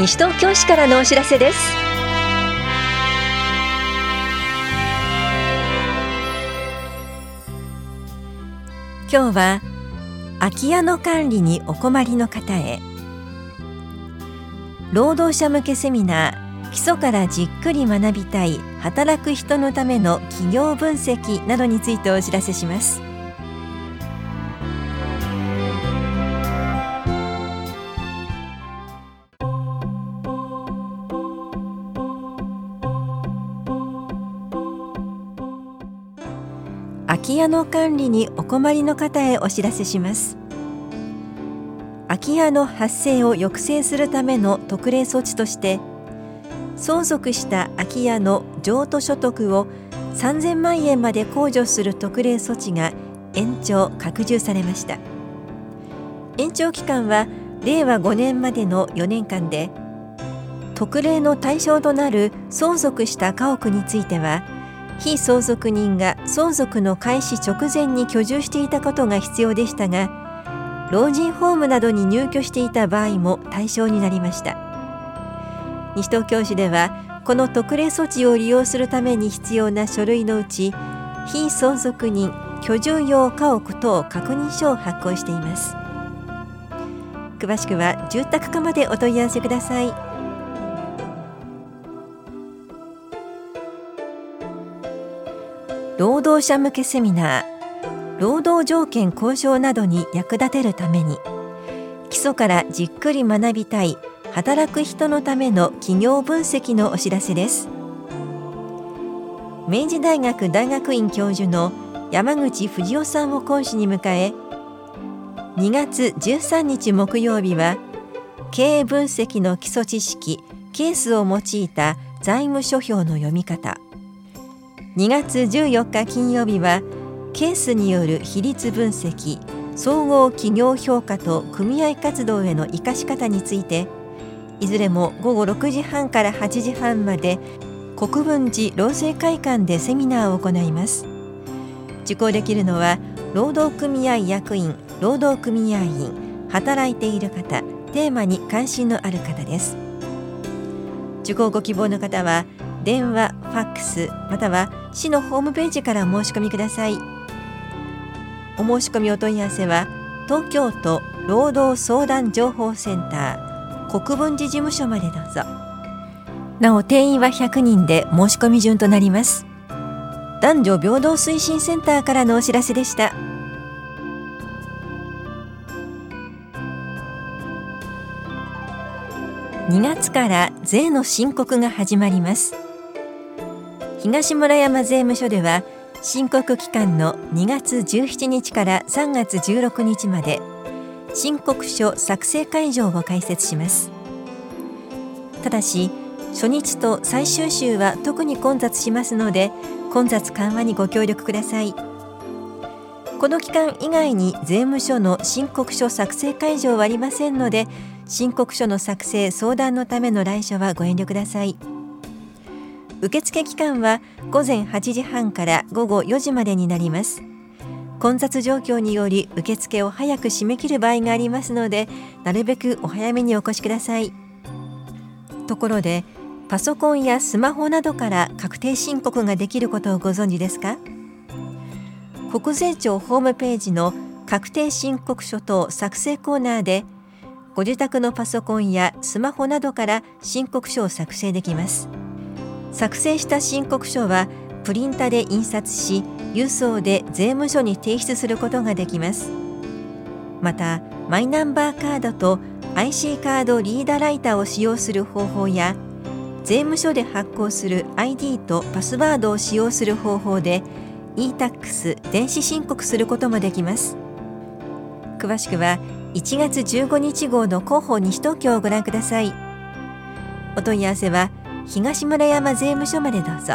西東京市からのお知らせです。今日は空き家の管理にお困りの方へ。労働者向けセミナー基礎からじっくり学びたい働く人のための企業分析などについてお知らせします。空き家の管理にお困りの方へお知らせします。空き家の発生を抑制するための特例措置として相続した空き家の譲渡所得を3000万円まで控除する特例措置が延長拡充されました。延長期間は令和5年までの4年間で特例の対象となる相続した家屋については非相続人が相続の開始直前に居住していたことが必要でしたが老人ホームなどに入居していた場合も対象になりました。西東京市ではこの特例措置を利用するために必要な書類のうち非相続人居住用家屋等確認書を発行しています。詳しくは住宅課までお問い合わせください。労働者向けセミナー労働条件交渉などに役立てるために基礎からじっくり学びたい働く人のための企業分析のお知らせです。明治大学大学院教授の山口藤夫さんを講師に迎え2月13日木曜日は経営分析の基礎知識ケースを用いた財務諸表の読み方。2月14日金曜日はケースによる比率分析総合企業評価と組合活動への生かし方についていずれも午後6時半から8時半まで国分寺労政会館でセミナーを行います。受講できるのは労働組合役員労働組合員働いている方テーマに関心のある方です。受講ご希望の方は電話、ファックスまたは市のホームページからお申し込みください。お申し込みお問い合わせは東京都労働相談情報センター国分寺事務所までどうぞ。なお定員は100人で申し込み順となります。男女平等推進センターからのお知らせでした。2月から税の申告が始まります。東村山税務署では申告期間の2月17日から3月16日まで申告書作成会場を開設します。ただし初日と最終週は特に混雑しますので混雑緩和にご協力ください。この期間以外に税務署の申告書作成会場はありませんので申告書の作成相談のための来所はご遠慮ください。受付期間は午前8時半から午後4時までになります。混雑状況により受付を早く締め切る場合がありますのでなるべくお早めにお越しください。ところでパソコンやスマホなどから確定申告ができることをご存知ですか？国税庁ホームページの確定申告書等作成コーナーでご自宅のパソコンやスマホなどから申告書を作成できます。作成した申告書はプリンタで印刷し郵送で税務署に提出することができます。またマイナンバーカードと IC カードリーダーライターを使用する方法や税務署で発行する ID とパスワードを使用する方法で e-tax 電子申告することもできます。詳しくは1月15日号の広報西東京をご覧ください。お問い合わせは東村山税務署までどうぞ。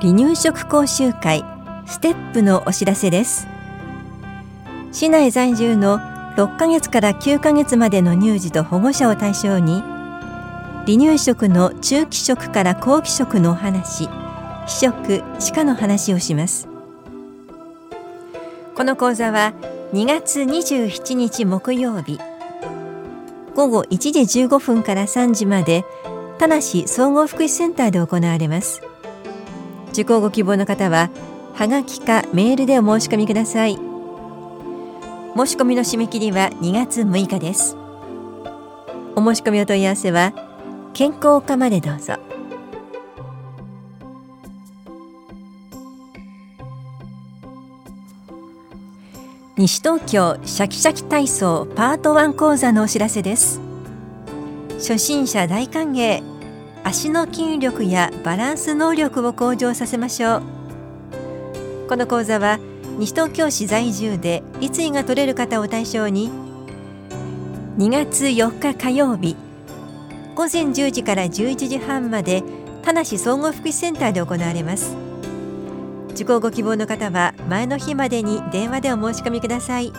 離乳食講習会ステップのお知らせです。市内在住の6ヶ月から9ヶ月までの乳児と保護者を対象に離乳食の中期食から後期食のお話非食歯科の話をします。この講座は2月27日木曜日。午後1時15分から3時まで田梨総合福祉センターで行われます。受講ご希望の方ははがきかメールでお申し込みください。申し込みの締め切りは2月6日です。お申し込みお問い合わせは健康課までどうぞ。西東京シャキシャキ体操パート1講座のお知らせです。初心者大歓迎。足の筋力やバランス能力を向上させましょう。この講座は西東京市在住で立位が取れる方を対象に2月4日火曜日午前10時から11時半まで田梨総合福祉センターで行われます。受講ご希望の方は前の日までに電話でお申し込みください。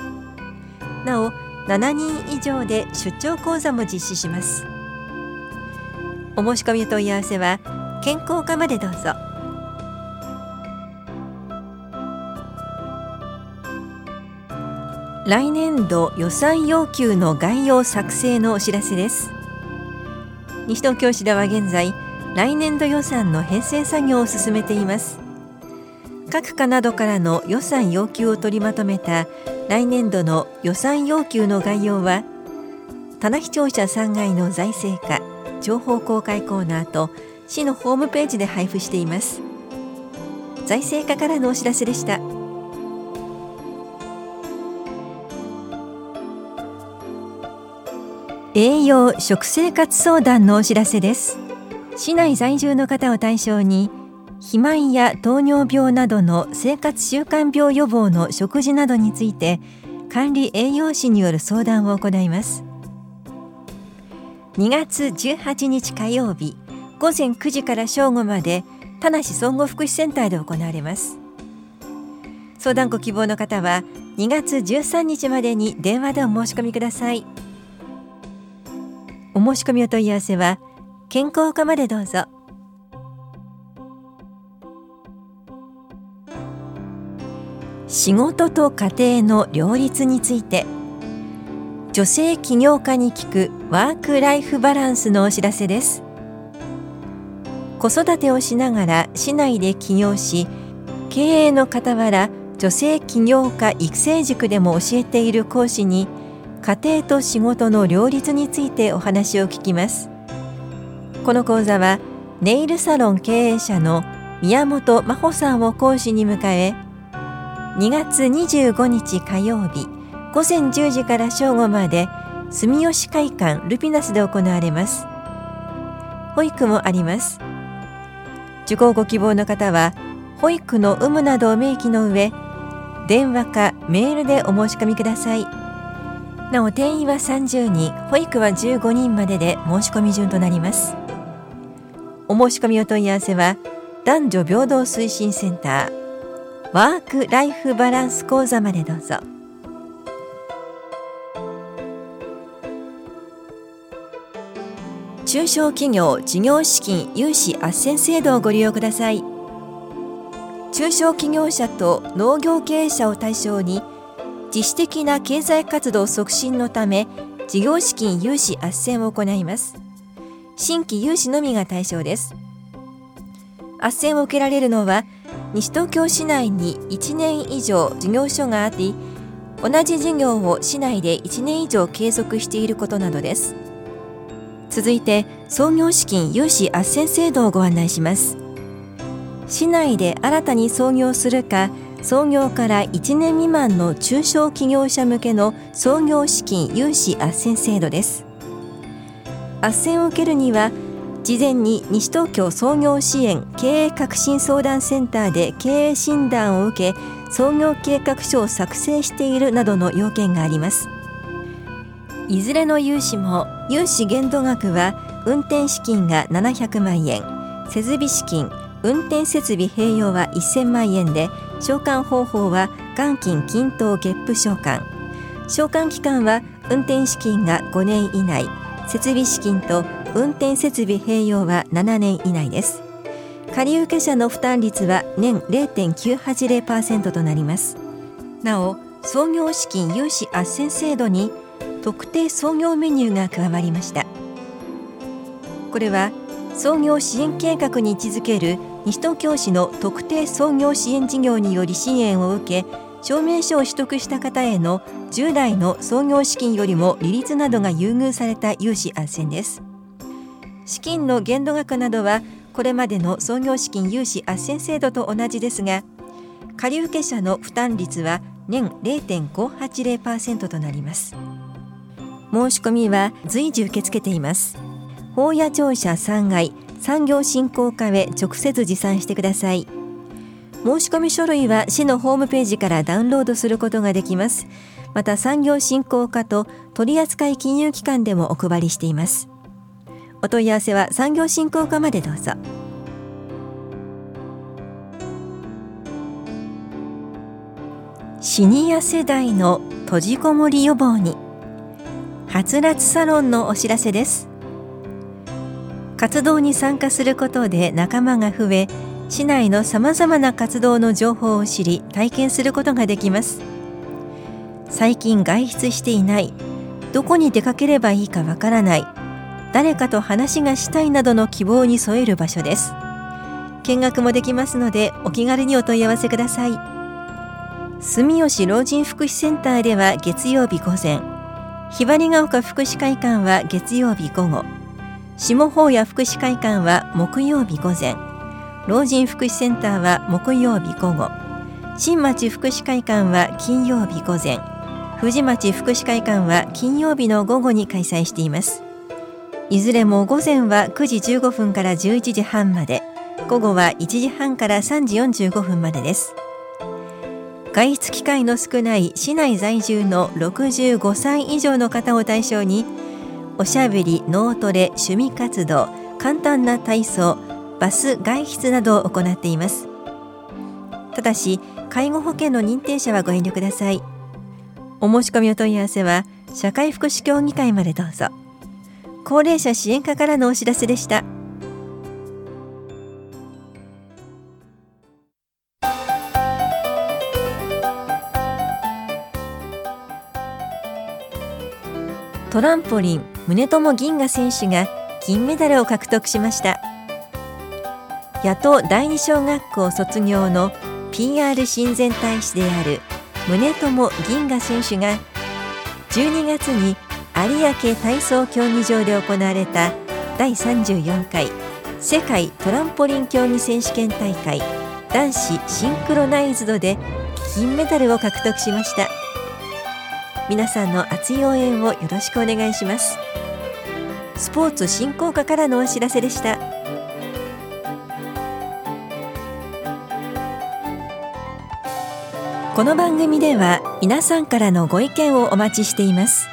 なお7人以上で出張講座も実施します。お申し込み問い合わせは健康課までどうぞ。来年度予算要求の概要作成のお知らせです。西東京市では現在来年度予算の編成作業を進めています。各課などからの予算要求を取りまとめた来年度の予算要求の概要は棚視聴者3階の財政課情報公開コーナーと市のホームページで配布しています。財政課からのお知らせでした。栄養食生活相談のお知らせです。市内在住の方を対象に肥満や糖尿病などの生活習慣病予防の食事などについて管理栄養士による相談を行います。2月18日火曜日午前9時から正午まで田梨総合福祉センターで行われます。相談ご希望の方は2月13日までに電話でお申し込みください。お申し込みお問い合わせは健康課までどうぞ。仕事と家庭の両立について女性起業家に聞くワークライフバランスのお知らせです。子育てをしながら市内で起業し経営の傍ら女性起業家育成塾でも教えている講師に家庭と仕事の両立についてお話を聞きます。この講座はネイルサロン経営者の宮本真帆さんを講師に迎え2月25日火曜日午前10時から正午まで住吉会館ルピナスで行われます。保育もあります。受講ご希望の方は保育の有無などを明記の上電話かメールでお申し込みください。なお定員は30人保育は15人までで申し込み順となります。お申し込みお問い合わせは男女平等推進センターワークライフバランス講座までどうぞ。中小企業事業資金融資斡旋制度をご利用ください。中小企業者と農業経営者を対象に自主的な経済活動促進のため事業資金融資斡旋を行います。新規融資のみが対象です。斡旋を受けられるのは西東京市内に1年以上事業所があり同じ事業を市内で1年以上継続していることなどです。続いて創業資金融資斡旋制度をご案内します。市内で新たに創業するか創業から1年未満の中小企業者向けの創業資金融資斡旋制度です。斡旋を受けるには事前に西東京創業支援経営革新相談センターで経営診断を受け創業計画書を作成しているなどの要件があります。いずれの融資も融資限度額は運転資金が700万円設備資金運転設備併用は1000万円で償還方法は元金均等月付償還。償還期間は運転資金が5年以内設備資金と運転設備併用は7年以内です。借受者の負担率は年0.980%となります。なお創業資金融資斡旋制度に特定創業メニューが加わりました。これは創業支援計画に位置づける西東京市の特定創業支援事業により支援を受け証明書を取得した方への従来の創業資金よりも利率などが優遇された融資斡旋です。資金の限度額などはこれまでの創業資金融資斡旋制度と同じですが借受者の負担率は年0.580%となります。申し込みは随時受け付けています。法や庁舎3階産業振興課へ直接持参してください。申し込み書類は市のホームページからダウンロードすることができます。また産業振興課と取扱金融機関でもお配りしています。お問い合わせは産業振興課までどうぞ。シニア世代の閉じこもり予防にはつらつサロンのお知らせです。活動に参加することで仲間が増え市内のさまざまな活動の情報を知り体験することができます。最近外出していないどこに出かければいいかわからない誰かと話がしたいなどの希望に添える場所です。見学もできますのでお気軽にお問い合わせください。住吉老人福祉センターでは月曜日午前ひばりが丘福祉会館は月曜日午後下法屋福祉会館は木曜日午前老人福祉センターは木曜日午後新町福祉会館は金曜日午前藤町福祉会館は金曜日の午後に開催しています。いずれも午前は9時15分から11時半まで午後は1時半から3時45分までです。外出機会の少ない市内在住の65歳以上の方を対象におしゃべり脳トレ趣味活動簡単な体操バス外出などを行っています。ただし介護保険の認定者はご遠慮ください。お申し込みお問い合わせは社会福祉協議会までどうぞ。高齢者支援課からのお知らせでした。トランポリン宗友銀河選手が金メダルを獲得しました。野党第二小学校卒業の PR 親善大使である宗友銀河選手が12月に有明体操競技場で行われた第34回世界トランポリン競技選手権大会男子シンクロナイズドで金メダルを獲得しました。皆さんの熱い応援をよろしくお願いします。スポーツ振興課からのお知らせでした。この番組では皆さんからのご意見をお待ちしています。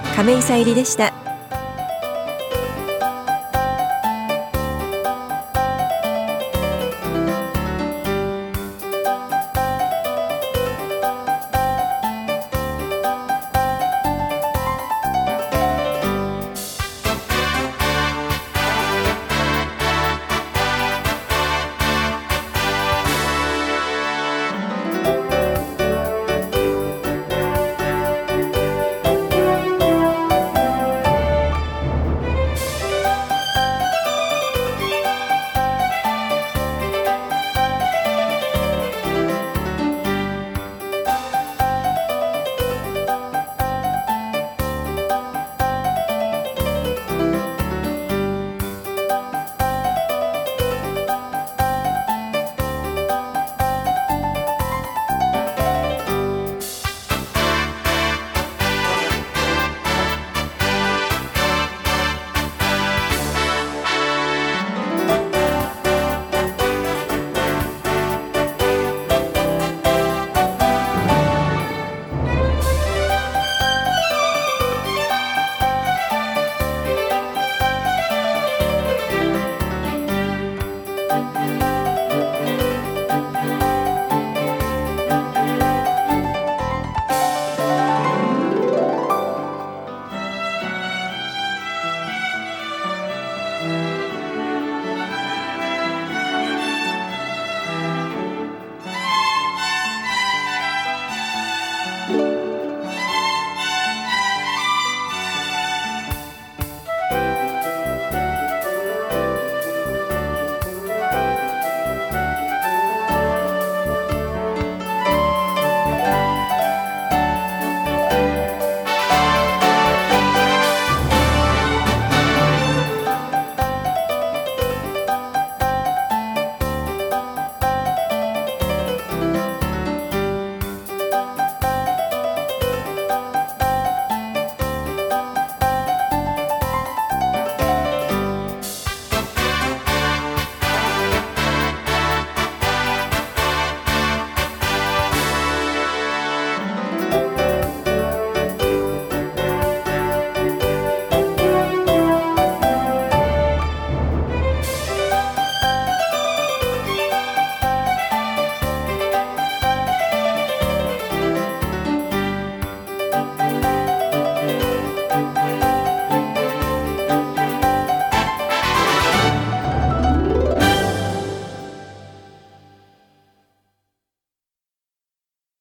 亀井さゆりでした。